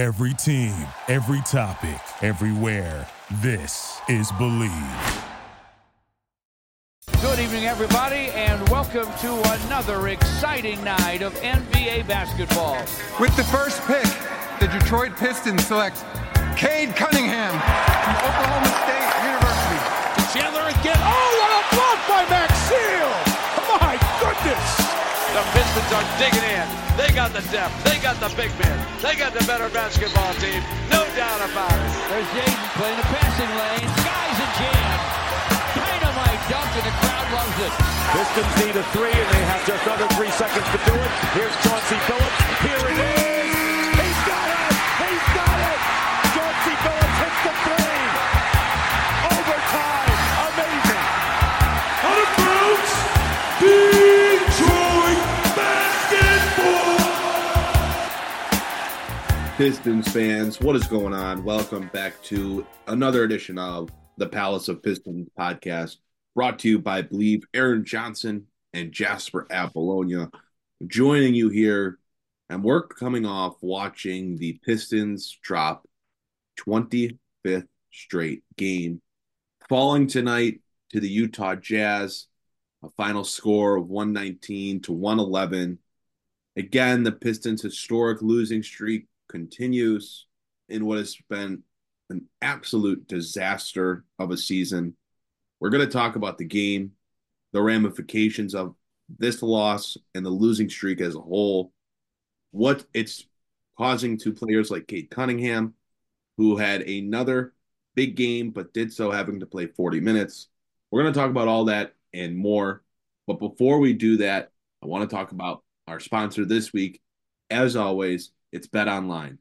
Every team, every topic, everywhere. This is Believe. Good evening, everybody, and welcome to another exciting night of NBA basketball. With the first pick, the Detroit Pistons select Cade Cunningham from Oklahoma State University. Chandler again. Oh, The Pistons are digging in. They got the depth. They got the big men. They got the better basketball team. No doubt about it. There's Jaden playing the passing lane. Skies a jam. Dynamite dunk, and the crowd loves it. Pistons need a three, and they have just under three seconds to do it. Here's Chauncey Billups. Here it is. Pistons fans, what is going on? Welcome back to another edition of the Palace of Pistons podcast, brought to you by Believe Aaron Johnson and Jasper Apollonia. Joining you here, and we're coming off watching the Pistons drop 25th straight game, falling tonight to the Utah Jazz, a final score of 119 to 111. Again, the Pistons' historic losing streak continues in what has been an absolute disaster of a season. We're going to talk about the game, the ramifications of this loss and the losing streak as a whole, what it's causing to players like Cade Cunningham, who had another big game but did so having to play 40 minutes. We're going to talk about all that and more. But before we do that, I want to talk about our sponsor this week. As always, it's Bet Online.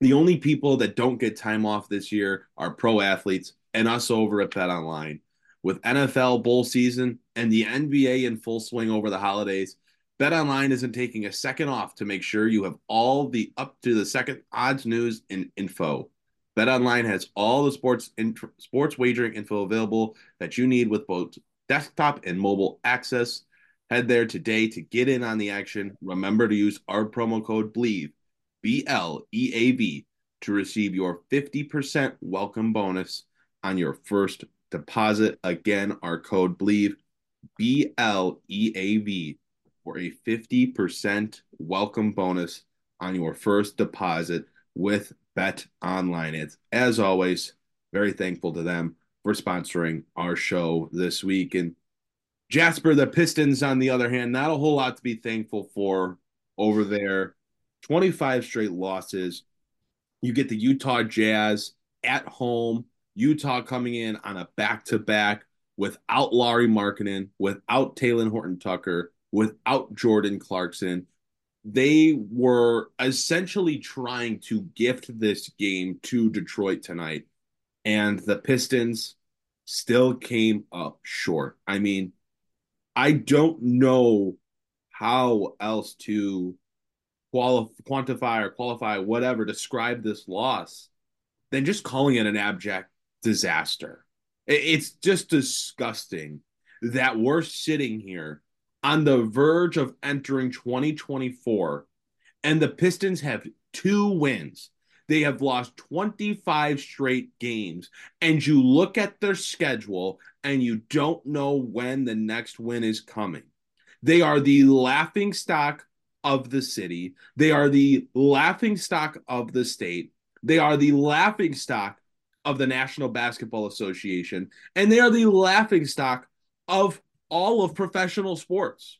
The only people that don't get time off this year are pro athletes and us over at Bet Online. With NFL bowl season and the NBA in full swing over the holidays, Bet Online isn't taking a second off to make sure you have all the up to the second odds news and info. Bet Online has all the sports sports wagering info available that you need with both desktop and mobile access. Head there today to get in on the action. Remember to use our promo code BLEAV, B L E A V, to receive your 50% welcome bonus on your first deposit. Again, our code BLEAV, B L E A V, for a 50% welcome bonus on your first deposit with Bet Online. It's as always very thankful to them for sponsoring our show this week. And Jasper, the Pistons, on the other hand, not a whole lot to be thankful for over there. 25 straight losses. You get the Utah Jazz at home. Utah coming in on a back to back without Lauri Markkanen, without Talen Horton Tucker, without Jordan Clarkson. They were essentially trying to gift this game to Detroit tonight, and the Pistons still came up short. I mean, I don't know how else to qualify, quantify or qualify, whatever, describe this loss than just calling it an abject disaster. It's just disgusting that we're sitting here on the verge of entering 2024 and the Pistons have two wins. They have lost 25 straight games. And you look at their schedule and you don't know when the next win is coming. They are the laughing stock of the city. They are the laughing stock of the state. They are the laughing stock of the National Basketball Association. And they are the laughing stock of all of professional sports.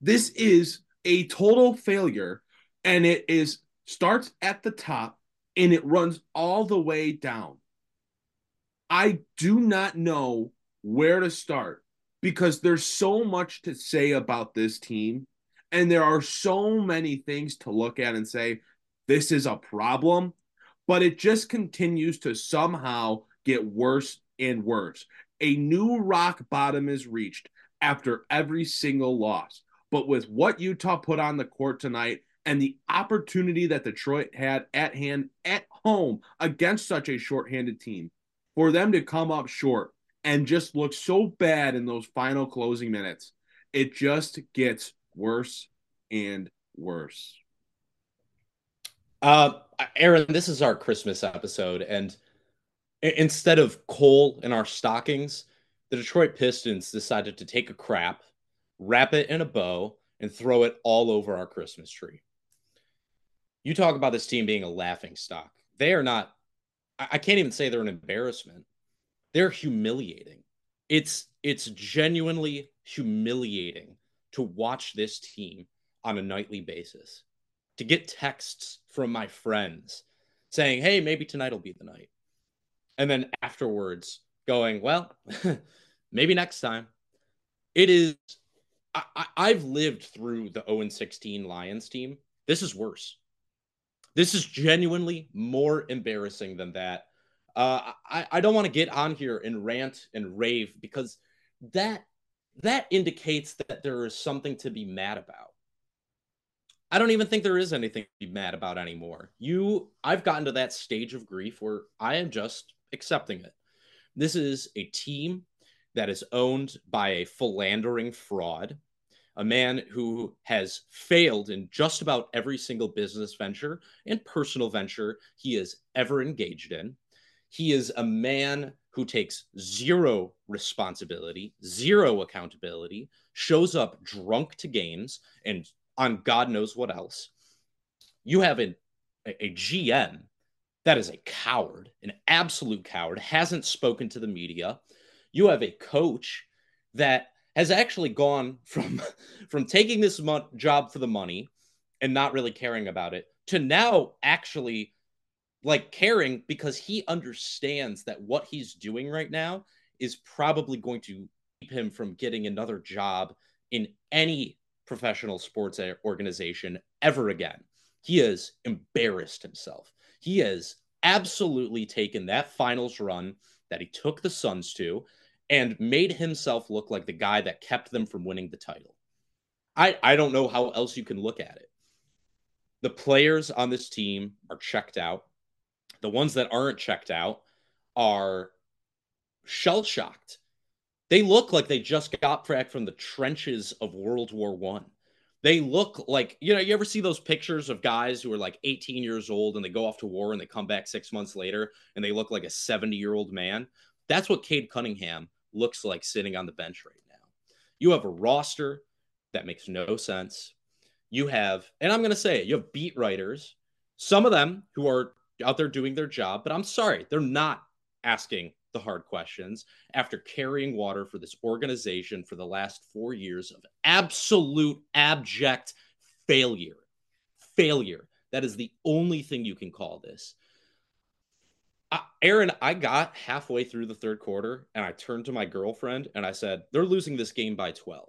This is a total failure and it is starts at the top and it runs all the way down. I do not know where to start because there's so much to say about this team and there are so many things to look at and say this is a problem, but it just continues to somehow get worse and worse. A new rock bottom is reached after every single loss. But with what Utah put on the court tonight and the opportunity that Detroit had at hand at home against such a shorthanded team, for them to come up short and just look so bad in those final closing minutes, it just gets worse and worse. Uh, Aaron, this is our Christmas episode, and instead of coal in our stockings, the Detroit Pistons decided to take a crap, wrap it in a bow, and throw it all over our Christmas tree. You talk about this team being a laughing stock. They are not, I can't even say they're an embarrassment. They're humiliating. It's it's genuinely humiliating to watch this team on a nightly basis. To get texts from my friends saying, "Hey, maybe tonight will be the night." And then afterwards going, "Well, maybe next time." It is I, have lived through the 0 16 Lions team. This is worse. This is genuinely more embarrassing than that. Uh, I, I don't want to get on here and rant and rave because that that indicates that there is something to be mad about. I don't even think there is anything to be mad about anymore. You, I've gotten to that stage of grief where I am just accepting it. This is a team that is owned by a philandering fraud a man who has failed in just about every single business venture and personal venture he has ever engaged in. He is a man who takes zero responsibility, zero accountability, shows up drunk to games, and on God knows what else. You have an, a, a GM that is a coward, an absolute coward, hasn't spoken to the media. You have a coach that has actually gone from from taking this mo- job for the money and not really caring about it to now actually like caring because he understands that what he's doing right now is probably going to keep him from getting another job in any professional sports organization ever again. He has embarrassed himself. He has absolutely taken that finals run that he took the Suns to and made himself look like the guy that kept them from winning the title. I, I don't know how else you can look at it. The players on this team are checked out. The ones that aren't checked out are shell shocked. They look like they just got back from the trenches of World War One. They look like, you know, you ever see those pictures of guys who are like 18 years old and they go off to war and they come back six months later and they look like a 70 year old man? That's what Cade Cunningham looks like sitting on the bench right now. You have a roster that makes no sense. You have, and I'm going to say it, you have beat writers, some of them who are out there doing their job, but I'm sorry, they're not asking the hard questions after carrying water for this organization for the last four years of absolute abject failure. Failure. That is the only thing you can call this. Aaron, I got halfway through the third quarter and I turned to my girlfriend and I said, they're losing this game by 12.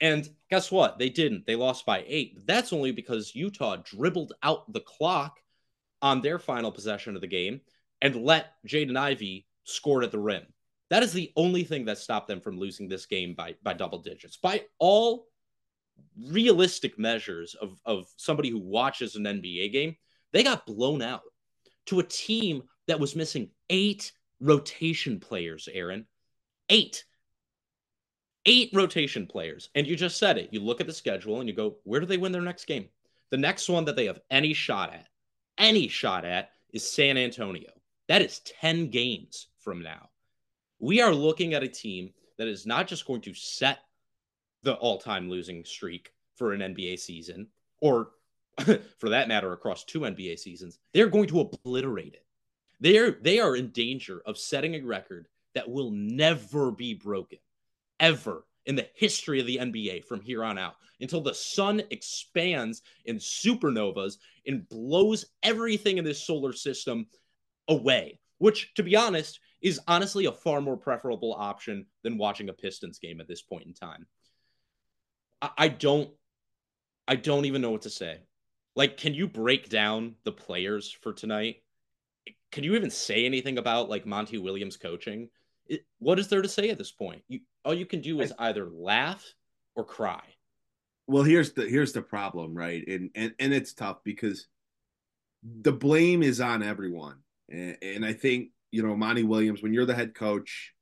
And guess what? They didn't. They lost by eight. That's only because Utah dribbled out the clock on their final possession of the game and let Jaden Ivey score at the rim. That is the only thing that stopped them from losing this game by, by double digits. By all realistic measures of, of somebody who watches an NBA game, they got blown out to a team that was missing eight rotation players, Aaron. Eight. Eight rotation players. And you just said it. You look at the schedule and you go, where do they win their next game? The next one that they have any shot at, any shot at, is San Antonio. That is 10 games from now. We are looking at a team that is not just going to set the all time losing streak for an NBA season, or for that matter, across two NBA seasons, they're going to obliterate it. They are they are in danger of setting a record that will never be broken, ever in the history of the NBA from here on out until the sun expands in supernovas and blows everything in this solar system away. Which, to be honest, is honestly a far more preferable option than watching a Pistons game at this point in time. I, don't I don't even know what to say. Like, can you break down the players for tonight? Can you even say anything about like Monty Williams coaching? It, what is there to say at this point? You all you can do is either laugh or cry. Well, here's the here's the problem, right? And and and it's tough because the blame is on everyone. And, and I think, you know, Monty Williams, when you're the head coach,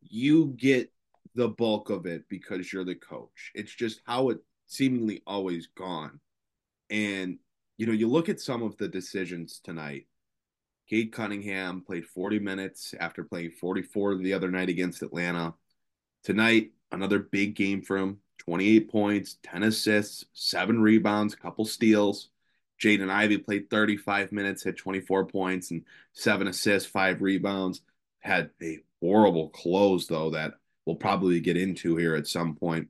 you get the bulk of it because you're the coach. It's just how it seemingly always gone. And you know, you look at some of the decisions tonight. Cade Cunningham played 40 minutes after playing 44 the other night against Atlanta. Tonight, another big game for him 28 points, 10 assists, seven rebounds, a couple steals. Jaden Ivey played 35 minutes, hit 24 points and seven assists, five rebounds. Had a horrible close, though, that we'll probably get into here at some point.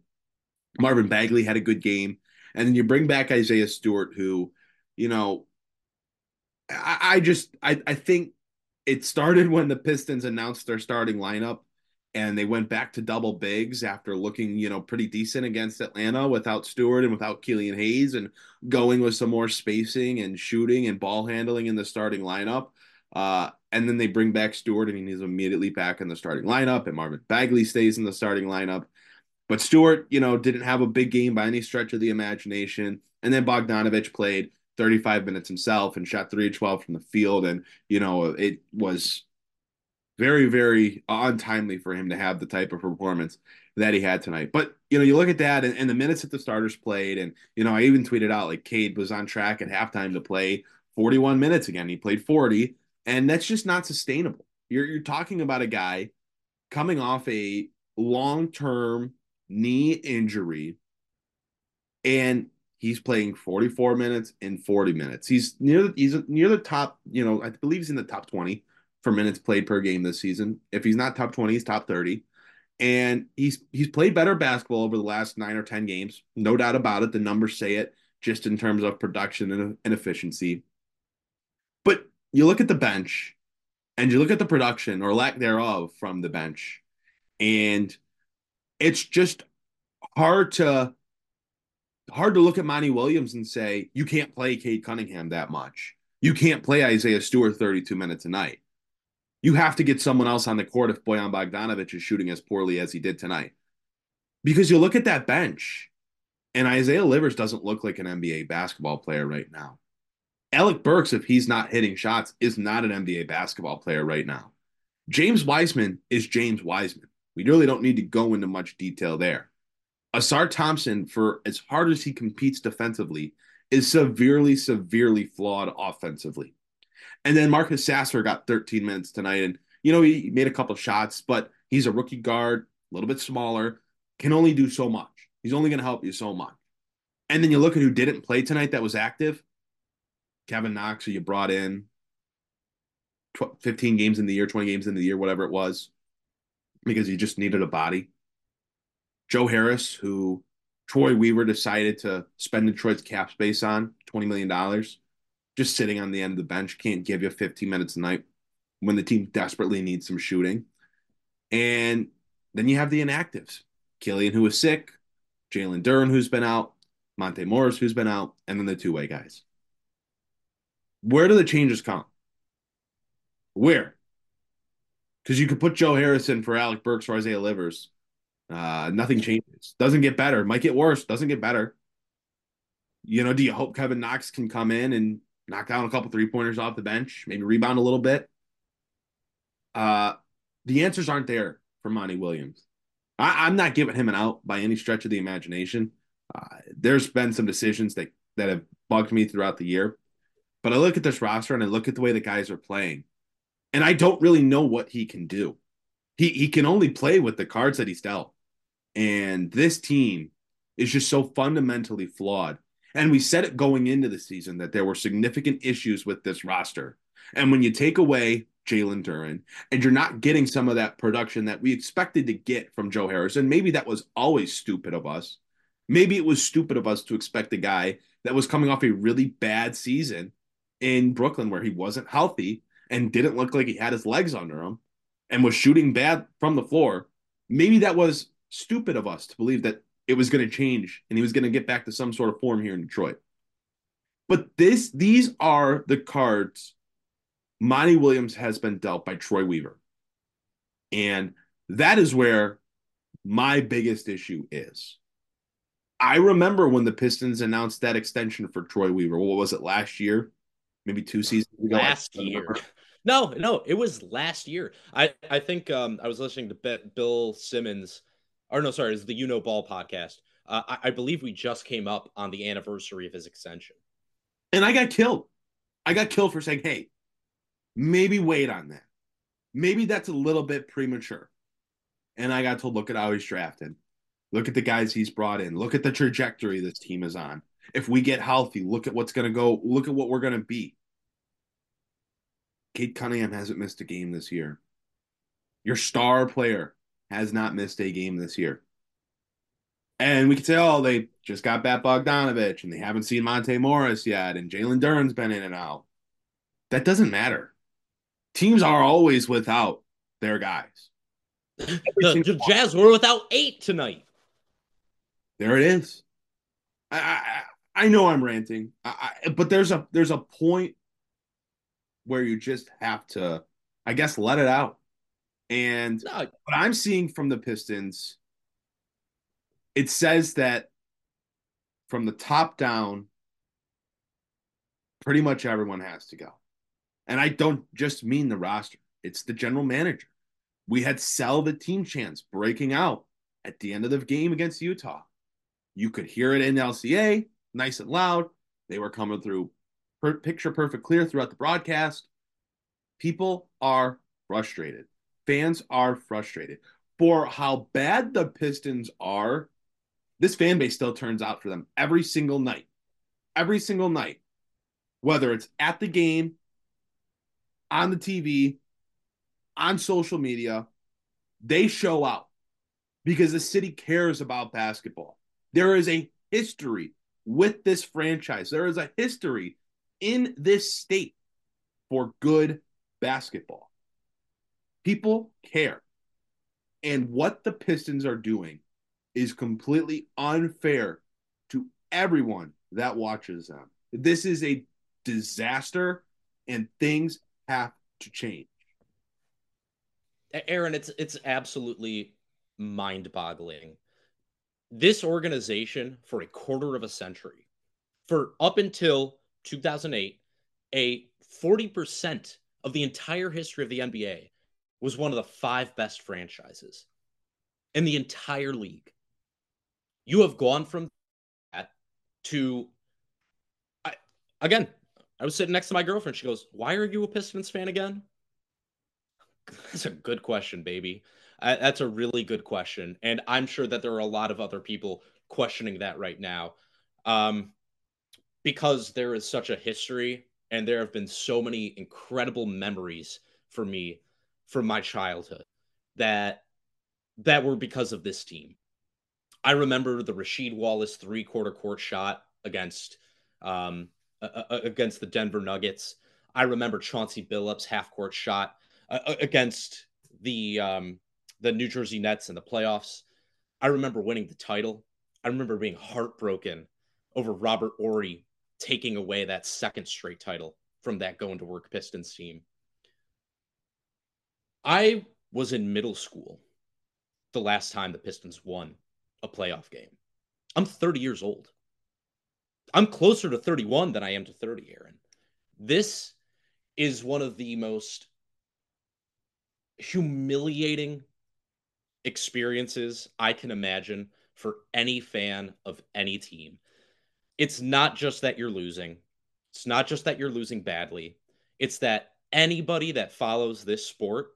Marvin Bagley had a good game. And then you bring back Isaiah Stewart, who, you know, I, I just I, I think it started when the Pistons announced their starting lineup and they went back to double bigs after looking, you know, pretty decent against Atlanta without Stewart and without Killian Hayes and going with some more spacing and shooting and ball handling in the starting lineup. Uh, and then they bring back Stewart and he's immediately back in the starting lineup and Marvin Bagley stays in the starting lineup. But Stewart, you know, didn't have a big game by any stretch of the imagination. And then Bogdanovic played 35 minutes himself and shot 3 12 from the field. And, you know, it was very, very untimely for him to have the type of performance that he had tonight. But, you know, you look at that and, and the minutes that the starters played, and, you know, I even tweeted out like Cade was on track at halftime to play 41 minutes again. He played 40, and that's just not sustainable. You're, you're talking about a guy coming off a long term knee injury, and he's playing 44 minutes and 40 minutes. He's near he's near the top, you know, I believe he's in the top 20 for minutes played per game this season. If he's not top 20, he's top 30. And he's he's played better basketball over the last 9 or 10 games. No doubt about it. The numbers say it just in terms of production and, and efficiency. But you look at the bench and you look at the production or lack thereof from the bench and it's just hard to hard to look at Monty Williams and say you can't play Cade Cunningham that much. You can't play Isaiah Stewart 32 minutes a night. You have to get someone else on the court if Bojan Bogdanovic is shooting as poorly as he did tonight. Because you look at that bench, and Isaiah Livers doesn't look like an NBA basketball player right now. Alec Burks, if he's not hitting shots, is not an NBA basketball player right now. James Wiseman is James Wiseman. We really don't need to go into much detail there. Ausar Thompson, for as hard as he competes defensively, is severely, severely flawed offensively. And then Marcus Sasser got 13 minutes tonight. And, you know, he made a couple shots, but he's a rookie guard, a little bit smaller, can only do so much. He's only going to help you so much. And then you look at who didn't play tonight that was active Kevin Knox, who you brought in 15 games in the year, 20 games in the year, whatever it was, because you just needed a body. Joe Harris, who Troy Weaver decided to spend Detroit's cap space on, $20 million, just sitting on the end of the bench, can't give you 15 minutes a night when the team desperately needs some shooting. And then you have the inactives Killian, who is sick, Jalen Duren, who's been out, Monte Morris, who's been out, and then the two way guys. Where do the changes come? Where? Because you could put Joe Harris in for Alec Burks or Isaiah Livers uh, nothing changes. Doesn't get better. Might get worse. Doesn't get better. You know, do you hope Kevin Knox can come in and knock down a couple three pointers off the bench, maybe rebound a little bit? Uh, the answers aren't there for Monty Williams. I, am not giving him an out by any stretch of the imagination. Uh, there's been some decisions that that have bugged me throughout the year, but I look at this roster and I look at the way the guys are playing, and I don't really know what he can do. He he can only play with the cards that he's dealt. And this team is just so fundamentally flawed. And we said it going into the season that there were significant issues with this roster. And when you take away Jalen Duren and you're not getting some of that production that we expected to get from Joe Harrison, maybe that was always stupid of us. Maybe it was stupid of us to expect a guy that was coming off a really bad season in Brooklyn where he wasn't healthy and didn't look like he had his legs under him and was shooting bad from the floor. Maybe that was stupid of us to believe that it was going to change and he was going to get back to some sort of form here in Detroit. But this these are the cards Monty Williams has been dealt by Troy Weaver. And that is where my biggest issue is. I remember when the Pistons announced that extension for Troy Weaver. What was it last year? Maybe two seasons ago. Last year. No, no, it was last year. I I think um I was listening to Bill Simmons or no, sorry, it's the You Know Ball podcast. Uh, I, I, believe we just came up on the anniversary of his extension. And I got killed. I got killed for saying, hey, maybe wait on that. Maybe that's a little bit premature. And I got to look at how he's drafted. Look at the guys he's brought in. Look at the trajectory this team is on. If we get healthy, look at what's going to go. Look at what we're going to be. Cade Cunningham hasn't missed a game this year. Your star player has not missed a game this year. And we could say, oh, they just got back Bogdanovic and they haven't seen Monte Morris yet, and Jalen Duren's been in and out. That doesn't matter. Teams are always without their guys. The, the Jazz were without eight tonight. There it is. I I, I know I'm ranting, I, I, but there's a there's a point where you just have to, I guess, let it out. And no. what I'm seeing from the Pistons, it says that from the top down, pretty much everyone has to go. And I don't just mean the roster, it's the general manager. We had sell the team chance breaking out at the end of the game against Utah. You could hear it in LCA, nice and loud. They were coming through per- picture perfect clear throughout the broadcast. People are frustrated. Fans are frustrated. For how bad the Pistons are, this fan base still turns out for them every single night. Every single night. Whether it's at the game, on the TV, on social media, they show out because the city cares about basketball. There is a history with this franchise. There is a history in this state for good basketball. People care. And what the Pistons are doing is completely unfair to everyone that watches them. This is a disaster and things have to change. Aaron, it's it's absolutely mind-boggling. This organization for a quarter of a century, for up until 2008, a 40% of the entire history of the NBA was one of the five best franchises in the entire league. You have gone from that to I, again, I was sitting next to my girlfriend. She goes, Why are you a Pistons fan again? That's a good question, baby. Uh, that's a really good question. And I'm sure that there are a lot of other people questioning that right now. Um, because there is such a history and there have been so many incredible memories for me from my childhood that that were because of this team. I remember the Rasheed Wallace three quarter court shot against um, uh, against the Denver Nuggets. I remember Chauncey Billups half court shot uh, against the um, the New Jersey Nets in the playoffs. I remember winning the title. I remember being heartbroken over Robert Horry taking away that second straight title from that going to work Pistons team. I was in middle school the last time the Pistons won a playoff game. I'm 30 years old. I'm closer to 31 than I am to 30, Aaron. This is one of the most humiliating experiences I can imagine for any fan of any team. It's not just that you're losing, it's not just that you're losing badly, it's that anybody that follows this sport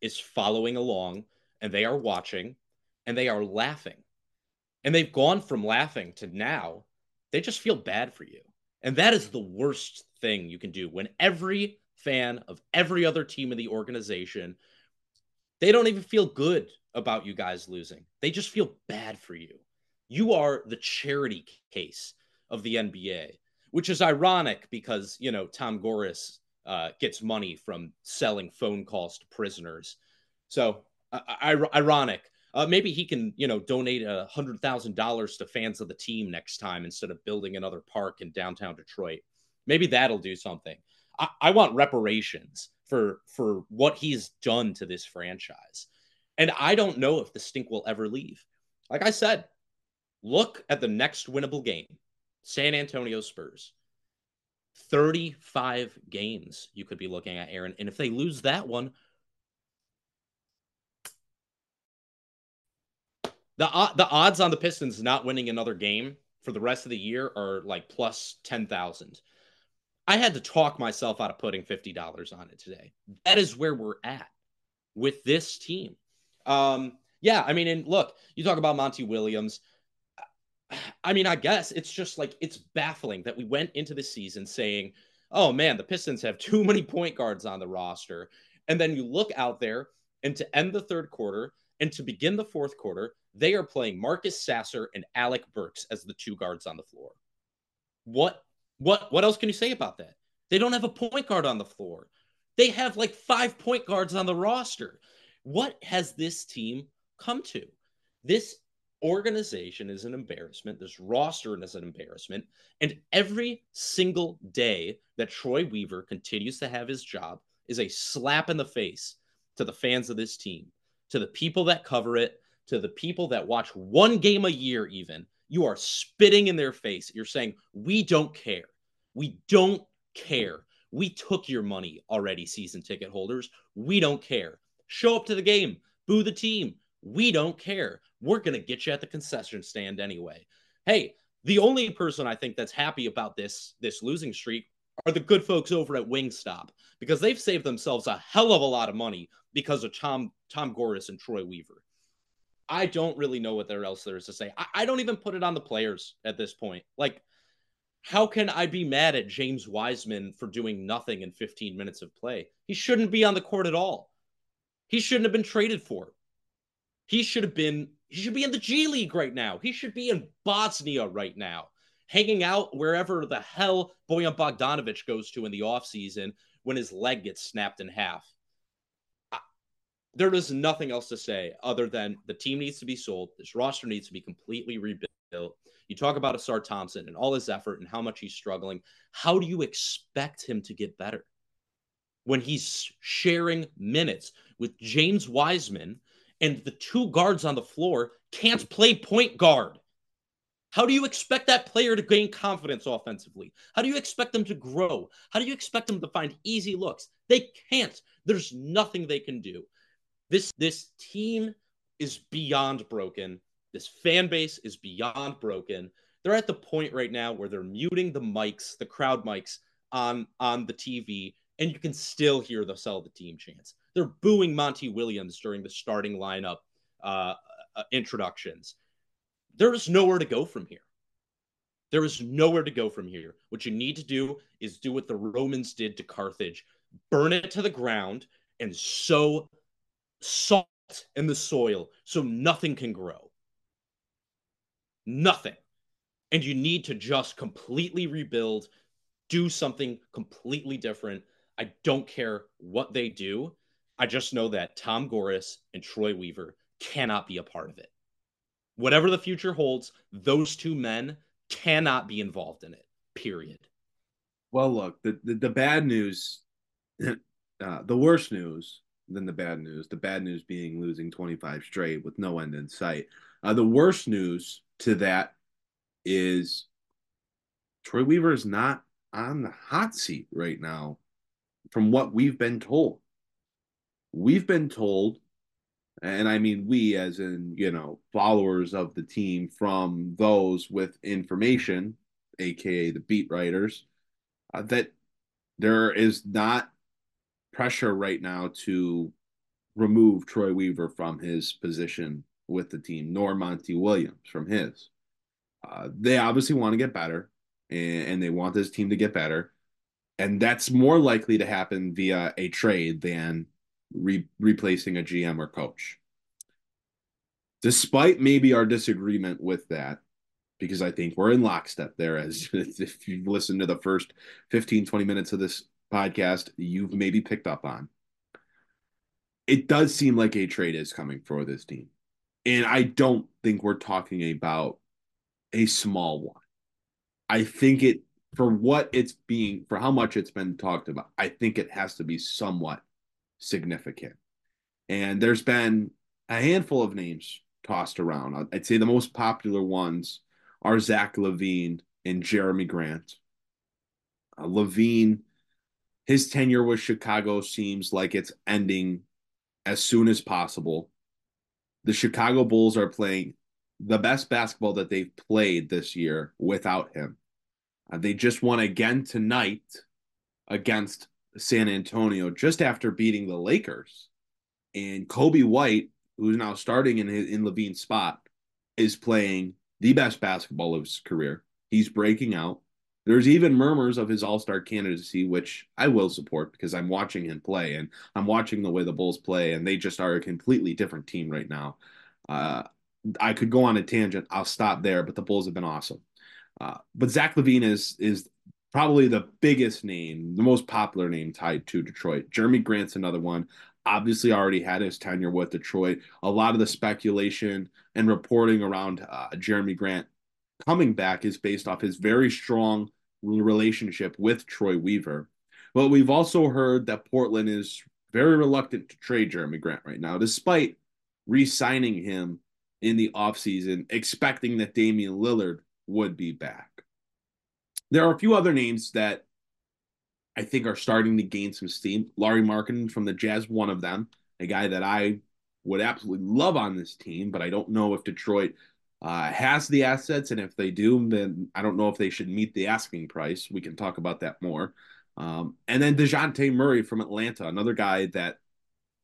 is following along and they are watching and they are laughing. And they've gone from laughing to now they just feel bad for you. And that is the worst thing you can do when every fan of every other team in the organization they don't even feel good about you guys losing. They just feel bad for you. You are the charity case of the NBA, which is ironic because, you know, Tom Gores uh, gets money from selling phone calls to prisoners. So, uh, ironic. Uh, maybe he can, you know, donate a hundred thousand dollars to fans of the team next time instead of building another park in downtown Detroit. Maybe that'll do something. I, I want reparations for for what he's done to this franchise, and I don't know if the stink will ever leave. Like I said, look at the next winnable game, San Antonio Spurs. 35 games you could be looking at, Aaron. And if they lose that one, the the odds on the Pistons not winning another game for the rest of the year are like plus 10,000. I had to talk myself out of putting $50 on it today. That is where we're at with this team. Um, yeah, I mean, and look, you talk about Monty Williams. I mean, I guess it's just like it's baffling that we went into the season saying, oh man, the Pistons have too many point guards on the roster. And then you look out there and to end the third quarter and to begin the fourth quarter, they are playing Marcus Sasser and Alec Burks as the two guards on the floor. What what what else can you say about that? They don't have a point guard on the floor. They have like five point guards on the roster. What has this team come to? This organization is an embarrassment. This roster is an embarrassment. And every single day that Troy Weaver continues to have his job is a slap in the face to the fans of this team, to the people that cover it, to the people that watch one game a year, even. You are spitting in their face. You're saying, We don't care. We don't care. We took your money already, season ticket holders. We don't care. Show up to the game, boo the team. We don't care. We're going to get you at the concession stand anyway. Hey, the only person I think that's happy about this this losing streak are the good folks over at Wingstop because they've saved themselves a hell of a lot of money because of Tom Tom Gores and Troy Weaver. I don't really know what there else there is to say. I, I don't even put it on the players at this point. Like, how can I be mad at James Wiseman for doing nothing in 15 minutes of play? He shouldn't be on the court at all. He shouldn't have been traded for. He should have been he should be in the G League right now. He should be in Bosnia right now, hanging out wherever the hell Bojan Bogdanovic goes to in the offseason when his leg gets snapped in half. there is nothing else to say other than the team needs to be sold. This roster needs to be completely rebuilt. You talk about Ausar Thompson and all his effort and how much he's struggling. How do you expect him to get better when he's sharing minutes with James Wiseman? And the two guards on the floor can't play point guard. How do you expect that player to gain confidence offensively? How do you expect them to grow? How do you expect them to find easy looks? They can't. There's nothing they can do. This this team is beyond broken. This fan base is beyond broken. They're at the point right now where they're muting the mics, the crowd mics on on the TV, and you can still hear the sell the team chants. They're booing Monty Williams during the starting lineup uh, uh, introductions. There is nowhere to go from here. There is nowhere to go from here. What you need to do is do what the Romans did to Carthage burn it to the ground and sow salt in the soil so nothing can grow. Nothing. And you need to just completely rebuild, do something completely different. I don't care what they do. I just know that Tom Gores and Troy Weaver cannot be a part of it. Whatever the future holds, those two men cannot be involved in it. Period. Well, look, the the, the bad news, uh, the worst news than the bad news. The bad news being losing 25 straight with no end in sight. Uh, the worst news to that is Troy Weaver is not on the hot seat right now, from what we've been told we've been told and I mean we as in, you know, followers of the team from those with information, aka the beat writers, uh, that there is not pressure right now to remove Troy Weaver from his position with the team, nor Monty Williams from his. Uh, they obviously want to get better and, and they want this team to get better. And that's more likely to happen via a trade than re- replacing a GM or coach. Despite maybe our disagreement with that, because I think we're in lockstep there, as if you've listened to the first 15, 20 minutes of this podcast, you've maybe picked up on. It does seem like a trade is coming for this team. And I don't think we're talking about a small one. I think it, for what it's being, for how much it's been talked about, I think it has to be somewhat significant. And there's been a handful of names tossed around. I'd say the most popular ones are Zach LaVine and Jerami Grant. Uh, LaVine, his tenure with Chicago seems like it's ending as soon as possible. The Chicago Bulls are playing the best basketball that they've played this year without him. Uh, they just won again tonight against San Antonio just after beating the Lakers. And Coby White, who's now starting in in LaVine's spot, is playing the best basketball of his career. He's breaking out. There's even murmurs of his All Star candidacy, which I will support because I'm watching him play and I'm watching the way the Bulls play, and they just are a completely different team right now. Uh, I could go on a tangent. I'll stop there, but the Bulls have been awesome. Uh, but Zach LaVine is is probably the biggest name, the most popular name tied to Detroit. Jerami Grant's another one. Obviously, already had his tenure with Detroit. A lot of the speculation and reporting around uh, Jerami Grant coming back is based off his very strong relationship with Troy Weaver. But we've also heard that Portland is very reluctant to trade Jerami Grant right now, despite re signing him in the offseason, expecting that Damian Lillard would be back. There are a few other names that I think are starting to gain some steam. Lauri Markkanen from the Jazz, one of them, a guy that I would absolutely love on this team, but I don't know if Detroit uh, has the assets, and if they do, then I don't know if they should meet the asking price. We can talk about that more. Um, and then Dejounte Murray from Atlanta, another guy that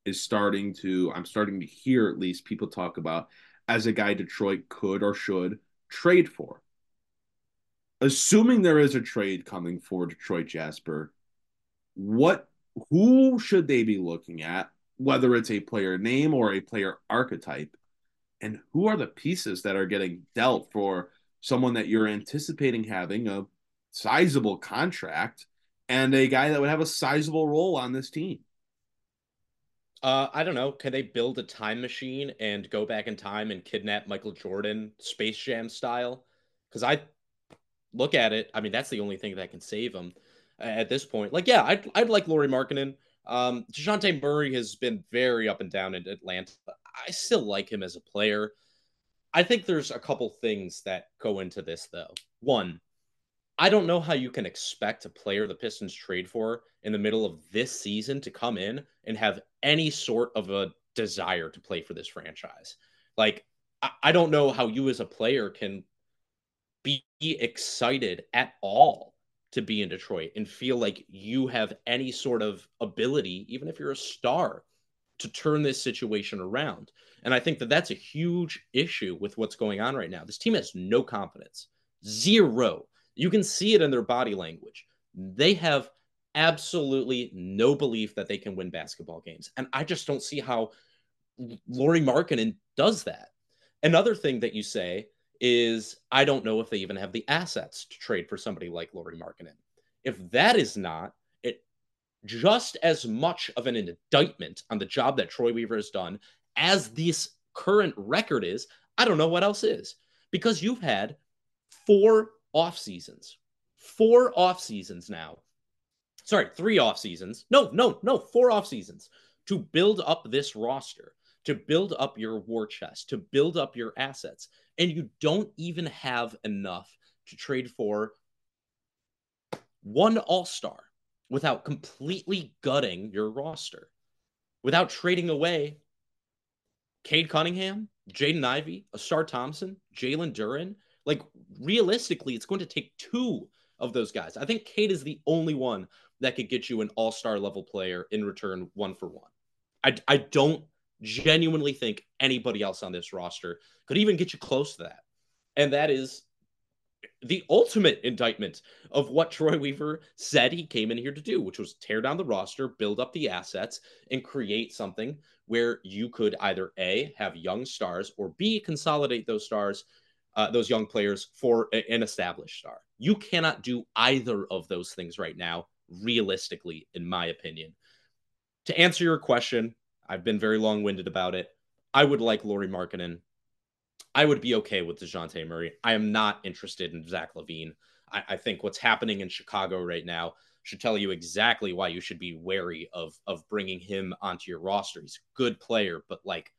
is starting to, I'm starting to hear at least people talk about as a guy Detroit could or should trade for assuming there is a trade coming for Detroit Jasper, what who should they be looking at, whether it's a player name or a player archetype, and who are the pieces that are getting dealt for someone that you're anticipating having a sizable contract and a guy that would have a sizable role on this team? Uh, I don't know. Can they build a time machine and go back in time and kidnap Michael Jordan, Space Jam style? Because I look at it, I mean, that's the only thing that can save him at this point. Like, yeah, I'd, I'd like Lauri Markkanen. Um, Dejounte Murray has been very up and down in Atlanta. I still like him as a player. I think there's a couple things that go into this, though. One, I don't know how you can expect a player the Pistons trade for in the middle of this season to come in and have any sort of a desire to play for this franchise. Like, I, I don't know how you as a player can be excited at all to be in Detroit and feel like you have any sort of ability, even if you're a star, to turn this situation around. And I think that that's a huge issue with what's going on right now. This team has no confidence, zero. You can see it in their body language. They have absolutely no belief that they can win basketball games. And I just don't see how Lauri Markkanen does that. Another thing that you say is I don't know if they even have the assets to trade for somebody like Lauri Markkanen. If that is not it, just as much of an indictment on the job that Troy Weaver has done as this current record is, I don't know what else is. Because you've had four off seasons, four off seasons now. Sorry, three off seasons. No, no, no, four off seasons to build up this roster, to build up your war chest, to build up your assets and you don't even have enough to trade for one all star without completely gutting your roster, without trading away Cade Cunningham, Jaden Ivey, Ausar Thompson, Jalen Duren. Like, realistically, it's going to take two of those guys. I think Cade is the only one that could get you an all star level player in return one for one. I, I don't genuinely think anybody else on this roster could even get you close to that. And that is the ultimate indictment of what Troy Weaver said he came in here to do, which was tear down the roster, build up the assets, and create something where you could either A, have young stars, or B, consolidate those stars, uh, those young players for a, an established star. You cannot do either of those things right now, realistically, in my opinion. To answer your question, I've been very long winded about it. I would like Lauri Markkanen. I would be okay with DeJounte Murray. I am not interested in Zach LaVine. I, I, think what's happening in Chicago right now should tell you exactly why you should be wary of of bringing him onto your roster. He's a good player, but like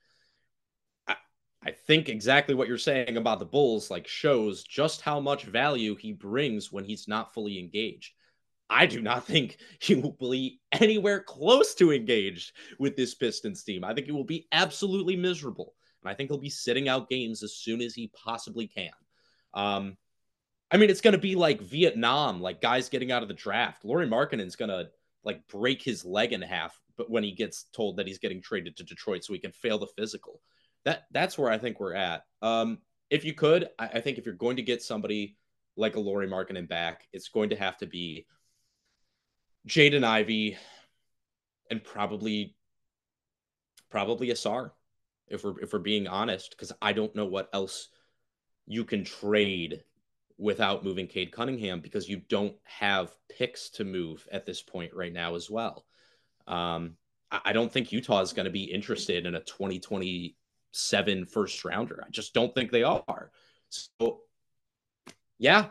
I, I think exactly what you're saying about the Bulls like shows just how much value he brings when he's not fully engaged. I do not think he will be anywhere close to engaged with this Pistons team. I think he will be absolutely miserable. And I think he'll be sitting out games as soon as he possibly can. Um, I mean, it's going to be like Vietnam, like guys getting out of the draft. Lauri Markkanen's going to like break his leg in half, but when he gets told that he's getting traded to Detroit so he can fail the physical, that that's where I think we're at. Um, if you could, I, I think if you're going to get somebody like a Lauri Markkanen back, it's going to have to be Jaden Ivey, and probably probably Ausar, if we're if we're being honest, because I don't know what else you can trade without moving Cade Cunningham because you don't have picks to move at this point right now as well. Um, I don't think Utah is going to be interested in a 2027 first rounder. I just don't think they are. So, yeah,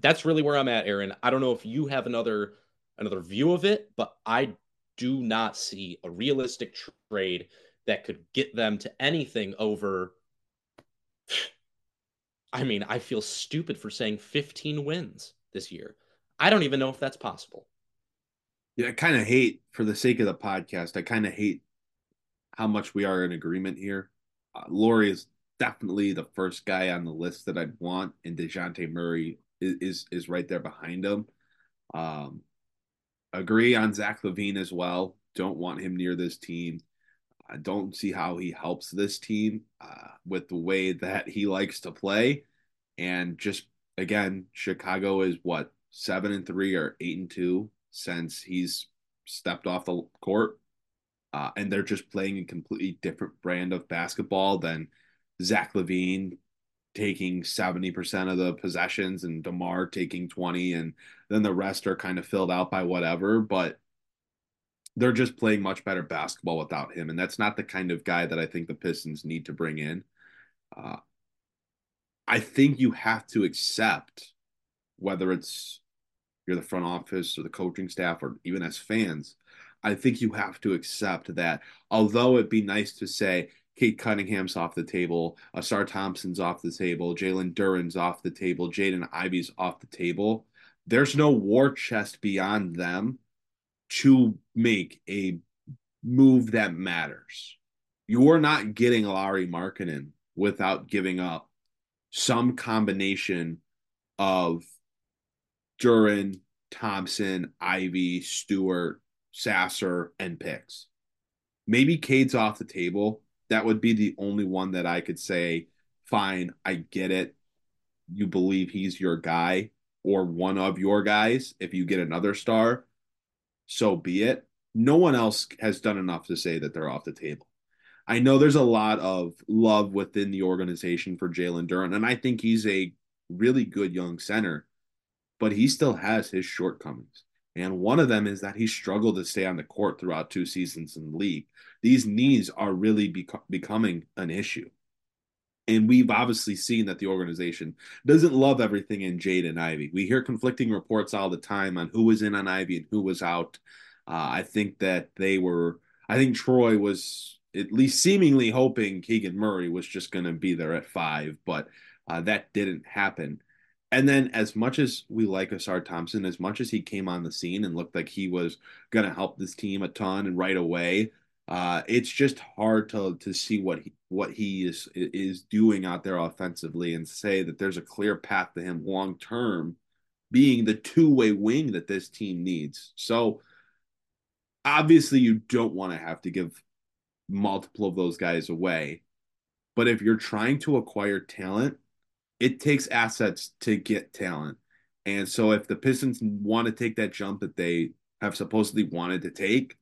that's really where I'm at, Aaron. I don't know if you have another another view of it, but I do not see a realistic trade that could get them to anything over I mean, I feel stupid for saying 15 wins this year. I don't even know if that's possible. Yeah, I kind of hate, for the sake of the podcast, I kind of hate how much we are in agreement here. Uh, Lauri is definitely the first guy on the list that I'd want, and Dejounte Murray is, is, is right there behind him. Um, agree on Zach LaVine as well. Don't want him near this team. I don't see how he helps this team uh, with the way that he likes to play. And just again, Chicago is what seven and three or eight and two since he's stepped off the court. Uh, and they're just playing a completely different brand of basketball than Zach LaVine taking 70% of the possessions and DeMar taking 20 and then the rest are kind of filled out by whatever. But they're just playing much better basketball without him, and that's not the kind of guy that I think the Pistons need to bring in. Uh, I think you have to accept whether it's you're the front office or the coaching staff or even as fans. I think you have to accept that although it'd be nice to say Cade Cunningham's off the table, uh, Ausar Thompson's off the table, Jalen Duren's off the table, Jaden Ivey's off the table. There's no war chest beyond them to make a move that matters. You're not getting Lauri Markkanen without giving up some combination of Duren, Thompson, Ivey, Stewart, Sasser, and picks. Maybe Cade's off the table. That would be the only one that I could say, fine, I get it. You believe he's your guy or one of your guys if you get another star so be it. No one else has done enough to say that they're off the table. I know there's a lot of love within the organization for Jalen Duren, and I think he's a really good young center, but he still has his shortcomings. And one of them is that he struggled to stay on the court throughout two seasons in the league. These knees are really beco- becoming an issue. And we've obviously seen that the organization doesn't love everything in Jaden Ivey. We hear conflicting reports all the time on who was in on Ivey and who was out. Uh, I think that they were, I think Troy was at least seemingly hoping Keegan Murray was just going to be there at five, but uh, that didn't happen. And then, as much as we like Ausar Thompson, as much as he came on the scene and looked like he was going to help this team a ton and right away, uh, it's just hard to to see what he, what he is is doing out there offensively and say that there's a clear path to him long term being the two way wing that this team needs. So obviously, you don't want to have to give multiple of those guys away, but if you're trying to acquire talent, it takes assets to get talent. And so, if the Pistons want to take that jump that they have supposedly wanted to take,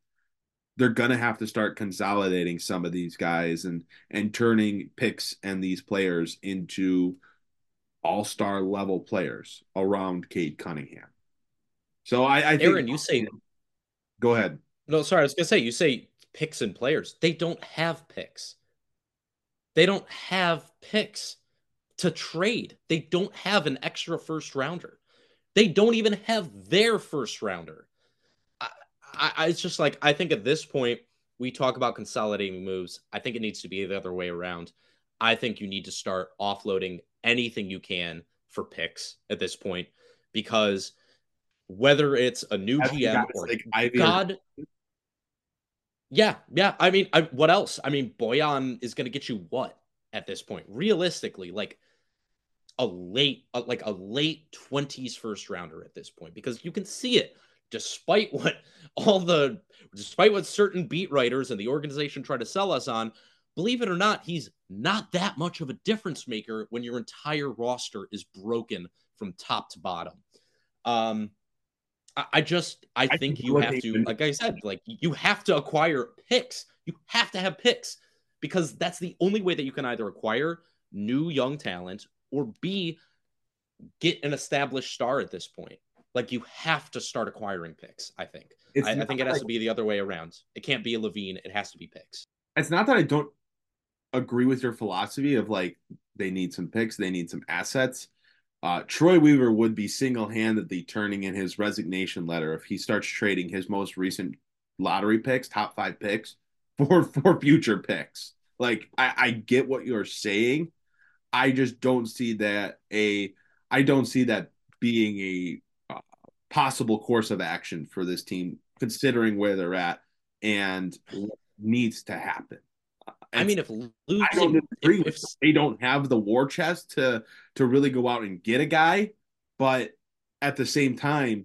they're gonna have to start consolidating some of these guys and and turning picks and these players into all-star level players around Cade Cunningham. So I, I Aaron, you say go ahead. No, sorry, I was gonna say you say picks and players. They don't have picks. They don't have picks to trade. They don't have an extra first rounder. They don't even have their first rounder. I, I, it's just like I think at this point we talk about consolidating moves. I think it needs to be the other way around. I think you need to start offloading anything you can for picks at this point because whether it's a new GM or God, Yeah, yeah. I mean, I, what else? I mean, Bojan is going to get you what at this point? Realistically, like a late, like a late twenties first rounder at this point, because you can see it. Despite what all the, despite what certain beat writers and the organization try to sell us on, believe it or not, he's not that much of a difference maker when your entire roster is broken from top to bottom. Um, I just I, I think, think you have to, like I said, like you have to acquire picks. You have to have picks because that's the only way that you can either acquire new young talent or B get an established star at this point. Like you have to start acquiring picks. I think. I, I, think it has like, to be the other way around. It can't be a LaVine. It has to be picks. It's not that I don't agree with your philosophy of like they need some picks, they need some assets. Uh, Troy Weaver would be single handedly turning in his resignation letter if he starts trading his most recent lottery picks, top five picks, for for future picks. Like I, I get what you're saying. I just don't see that a I don't see that being a uh, possible course of action for this team, considering where they're at and needs to happen. I mean, if losing, I don't agree if, if, they don't have the war chest to to really go out and get a guy, but at the same time,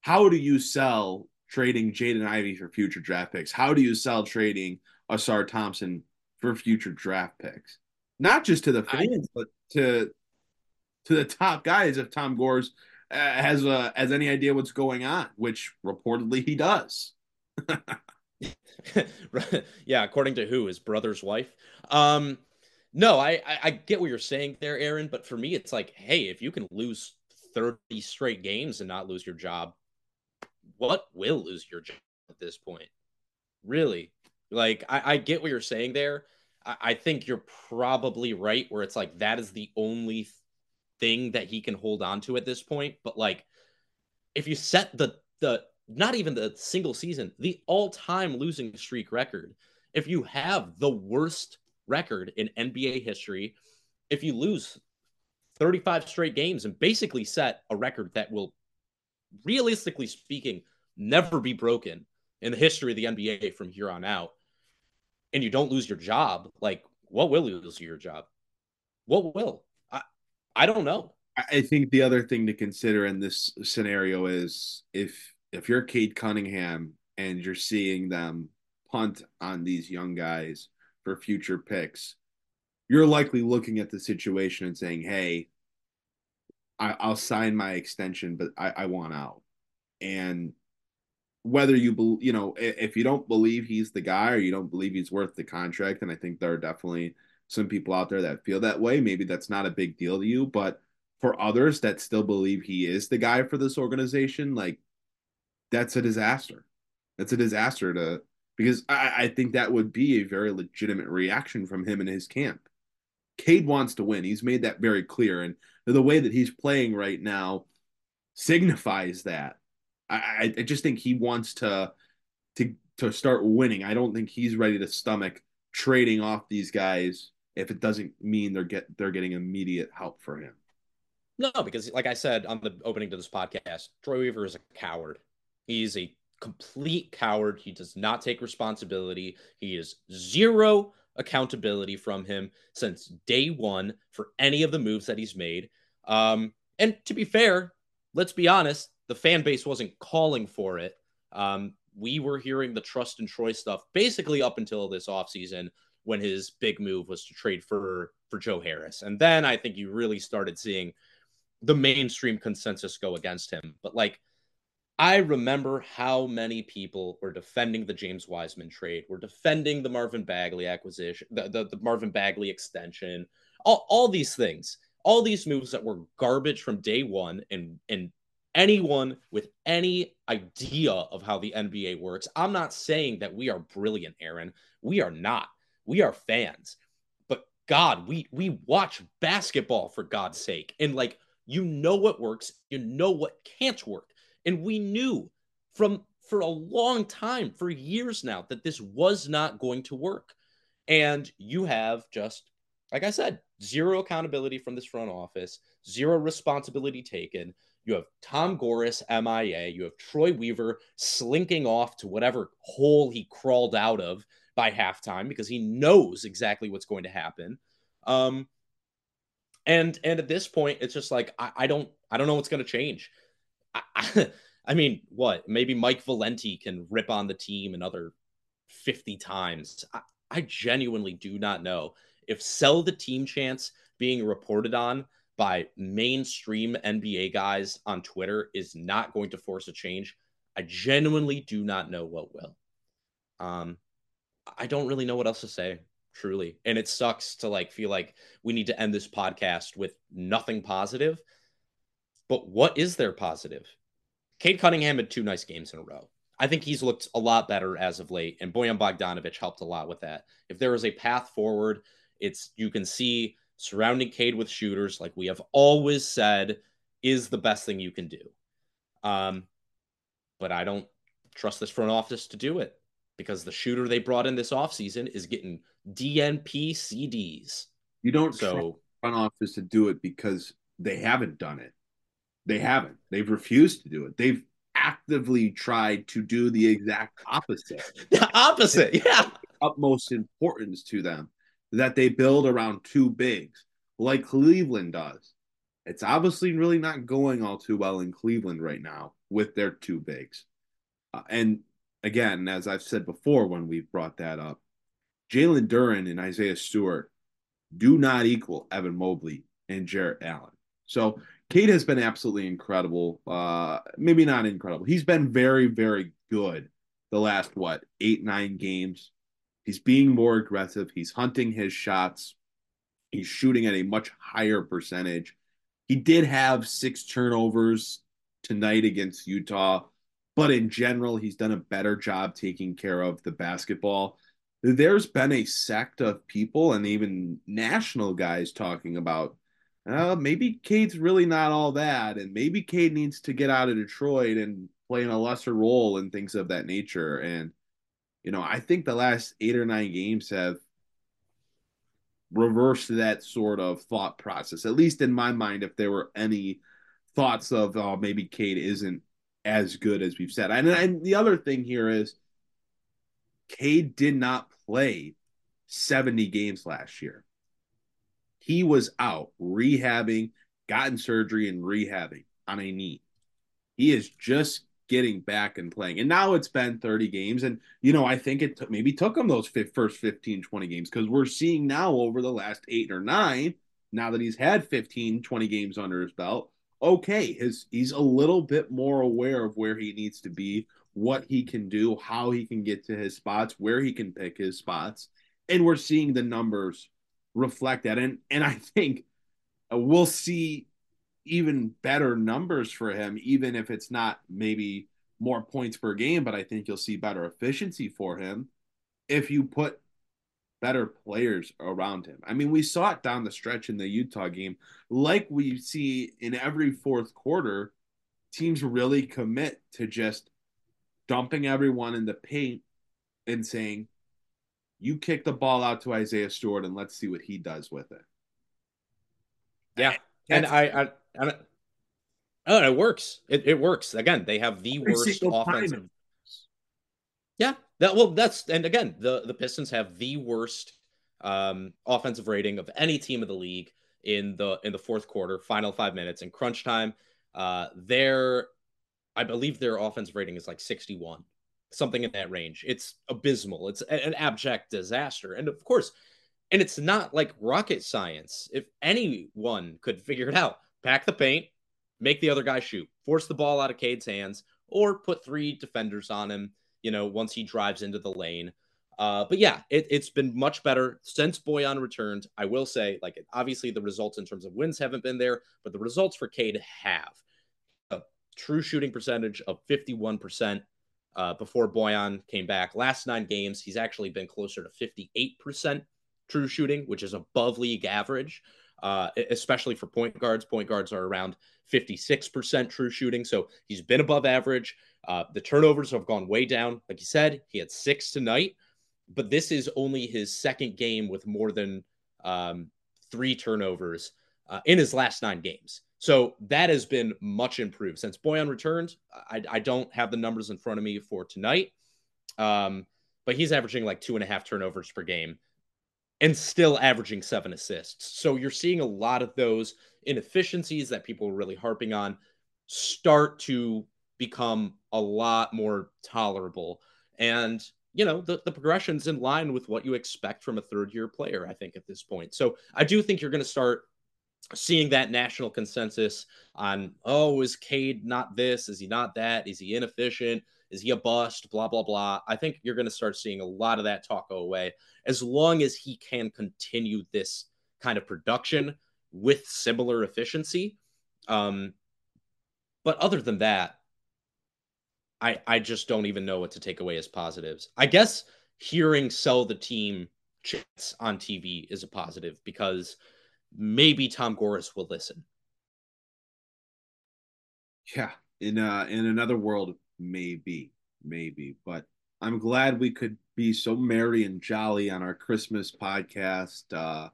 how do you sell trading Jaden Ivey for future draft picks? How do you sell trading Ausar Thompson for future draft picks? Not just to the fans, I, but to to the top guys. If Tom Gores uh, has uh, has any idea what's going on, which reportedly he does. yeah, according to who? His brother's wife. Um, no, I, I, I get what you're saying there, Aaron. But for me, it's like, hey, if you can lose 30 straight games and not lose your job, what will lose your job at this point? Really? Like, I, I get what you're saying there. I, I think you're probably right, where it's like that is the only thing that he can hold on to at this point. But like, if you set the the not even the single season, the all time losing streak record. If you have the worst record in NBA history, if you lose 35 straight games and basically set a record that will, realistically speaking, never be broken in the history of the NBA from here on out, and you don't lose your job, like what will lose your job? What will? I, I don't know. I think the other thing to consider in this scenario is if if you're Cade Cunningham and you're seeing them punt on these young guys for future picks, you're likely looking at the situation and saying, "Hey, I, will sign my extension, but I, I want out." And whether you you know, if you don't believe he's the guy or you don't believe he's worth the contract, and I think there are definitely some people out there that feel that way. Maybe that's not a big deal to you, but for others that still believe he is the guy for this organization, like that's a disaster. That's a disaster to because I, I think that would be a very legitimate reaction from him and his camp. Cade wants to win. He's made that very clear, and the way that he's playing right now signifies that. I, I just think he wants to to to start winning. I don't think he's ready to stomach trading off these guys if it doesn't mean they're get they're getting immediate help for him. No, because like I said on the opening to this podcast, Troy Weaver is a coward. He's a complete coward. He does not take responsibility. He is zero accountability from him since day one for any of the moves that he's made. Um, and to be fair, let's be honest, the fan base wasn't calling for it. Um, we were hearing the trust and Troy stuff basically up until this offseason when his big move was to trade for for Joe Harris. And then I think you really started seeing the mainstream consensus go against him. But like I remember how many people were defending the James Wiseman trade, were defending the Marvin Bagley acquisition, the, the, the, Marvin Bagley extension, all, all these things, all these moves that were garbage from day one. And, and anyone with any idea of how the NBA works, I'm not saying that we are brilliant, Aaron. We are not. We are fans. But God, we we watch basketball for God's sake. And like you know what works, you know what can't work and we knew from for a long time, for years now, that this was not going to work. And you have just, like I said, zero accountability from this front office, zero responsibility taken. You have Tom Gores, MIA. You have Troy Weaver slinking off to whatever hole he crawled out of by halftime because he knows exactly what's going to happen. Um, and and at this point, it's just like I, I don't I don't know what's going to change. I, I, I mean, what? Maybe Mike Valenti can rip on the team another fifty times. I, I genuinely do not know if sell the team chance being reported on by mainstream NBA guys on Twitter is not going to force a change. I genuinely do not know what will. Um, I don't really know what else to say, truly. And it sucks to like feel like we need to end this podcast with nothing positive. But what is there positive? Cade Cunningham had two nice games in a row. I think he's looked a lot better as of late, and Bojan Bogdanovic helped a lot with that. If there is a path forward, it's you can see surrounding Cade with shooters, like we have always said, is the best thing you can do. Um, but I don't trust this front office to do it because the shooter they brought in this offseason is getting DNP CDs. You don't so front office to do it because they haven't done it. They haven't. They've refused to do it. They've actively tried to do the exact opposite. The opposite, yeah. Utmost importance to them that they build around two bigs like Cleveland does. It's obviously really not going all too well in Cleveland right now with their two bigs. Uh, and again, as I've said before when we've brought that up, Jalen Duren and Isaiah Stewart do not equal Evan Mobley and Jarrett Allen. So Cade has been absolutely incredible. Uh, maybe not incredible. He's been very, very good the last what eight, nine games. He's being more aggressive. He's hunting his shots. He's shooting at a much higher percentage. He did have six turnovers tonight against Utah, but in general, he's done a better job taking care of the basketball. There's been a sect of people and even national guys talking about uh, maybe Cade's really not all that, and maybe Cade needs to get out of Detroit and play in a lesser role and things of that nature. And you know, I think the last eight or nine games have reversed that sort of thought process. At least in my mind, if there were any thoughts of oh maybe Cade isn't as good as we've said. And, and the other thing here is Cade did not play 70 games last year. He was out rehabbing, gotten surgery and rehabbing on a knee. He is just getting back and playing. And now it's been 30 games. And, you know, I think it t- maybe took him those f- first 15, 20 games because we're seeing now over the last eight or nine, now that he's had 15, 20 games under his belt, okay, his he's a little bit more aware of where he needs to be, what he can do, how he can get to his spots, where he can pick his spots. And we're seeing the numbers reflect that. And and I think uh, we'll see even better numbers for him, even if it's not maybe more points per game, but I think you'll see better efficiency for him if you put better players around him. I mean, we saw it down the stretch in the Utah game, like we see in every fourth quarter, teams really commit to just dumping everyone in the paint and saying, you kick the ball out to Isaiah Stewart and let's see what he does with it. Yeah. And I, I, I, oh, it works. It, it works. Again, they have the worst offensive. Time. Yeah. That well, that's and again, the the Pistons have the worst um, offensive rating of any team in the league in the in the fourth quarter, final five minutes in crunch time. Uh, their, I believe their offensive rating is like sixty one, something in that range. It's abysmal. It's an abject disaster, and of course, and it's not like rocket science. If anyone could figure it out, pack the paint, make the other guy shoot, force the ball out of Cade's hands, or put three defenders on him, you know, once he drives into the lane. Uh, but yeah, it, has been much better since Bojan returned. I will say, like, obviously the results in terms of wins haven't been there, but the results for Cade have a true shooting percentage of 51% uh, before Bojan came back. Last nine games, he's actually been closer to 58% true shooting, which is above league average, uh, especially for point guards. Point guards are around 56% true shooting. So he's been above average. Uh, the turnovers have gone way down. Like you said, he had six tonight, but this is only his second game with more than um, three turnovers uh, in his last nine games. So that has been much improved since Bojan returned. I, I don't have the numbers in front of me for tonight, um, but he's averaging like two and a half turnovers per game and still averaging seven assists. So you're seeing a lot of those inefficiencies that people are really harping on start to become a lot more tolerable. And, you know, the, the progression's in line with what you expect from a third year player, I think, at this point. So I do think you're going to start seeing that national consensus on, oh, is Cade not this? Is he not that? Is he inefficient? Is he a bust? Blah, blah, blah. I think you're going to start seeing a lot of that talk go away as long as he can continue this kind of production with similar efficiency. Um, but other than that, I I just don't even know what to take away as positives. I guess hearing sell the team chits on TV is a positive because maybe Tom Gores will listen. Yeah, in uh in another world, maybe, maybe, but I'm glad we could be so merry and jolly on our Christmas podcast. Uh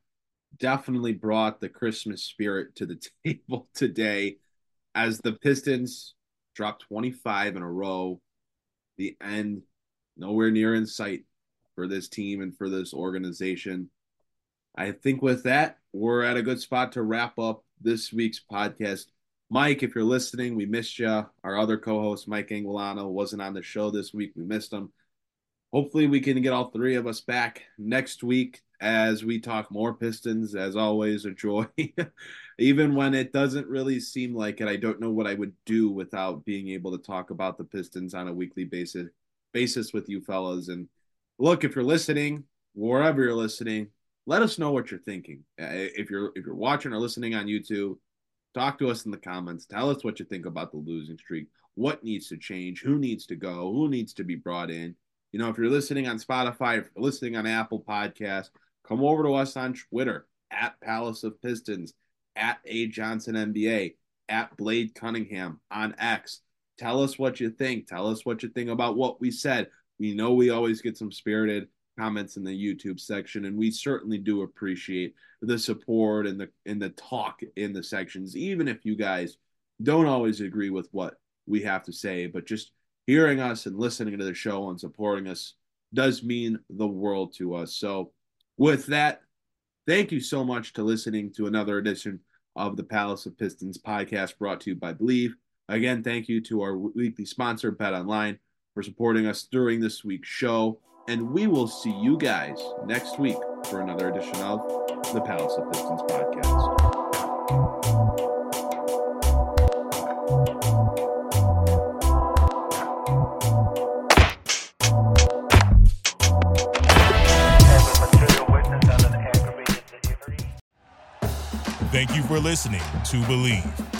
definitely brought the Christmas spirit to the table today as the Pistons dropped 25 in a row. The end nowhere near in sight for this team and for this organization. I think with that, we're at a good spot to wrap up this week's podcast. Mike, if you're listening, we missed you. Our other co-host, Mike Anguilano, wasn't on the show this week. We missed him. Hopefully, we can get all three of us back next week as we talk more Pistons. As always, a joy. Even when it doesn't really seem like it, I don't know what I would do without being able to talk about the Pistons on a weekly basis basis with you fellas. And look, if you're listening, wherever you're listening, let us know what you're thinking. Uh, if you're if you're watching or listening on YouTube, talk to us in the comments. Tell us what you think about the losing streak. What needs to change? Who needs to go? Who needs to be brought in? You know, if you're listening on Spotify, if you're listening on Apple Podcast, come over to us on Twitter at Palace of Pistons, at A Johnson NBA, at Blade Cunningham on X. Tell us what you think. Tell us what you think about what we said. We know we always get some spirited comments in the YouTube section, and we certainly do appreciate the support and the and the talk in the sections, even if you guys don't always agree with what we have to say, but just hearing us and listening to the show and supporting us does mean the world to us. So, with that, thank you so much to listening to another edition of the Palace of Pistons podcast brought to you by Bleav. Again, thank you to our weekly sponsor, Bet Online, for supporting us during this week's show. And we will see you guys next week for another edition of the Palace of Pistons podcast. Thank you for listening to Bleav.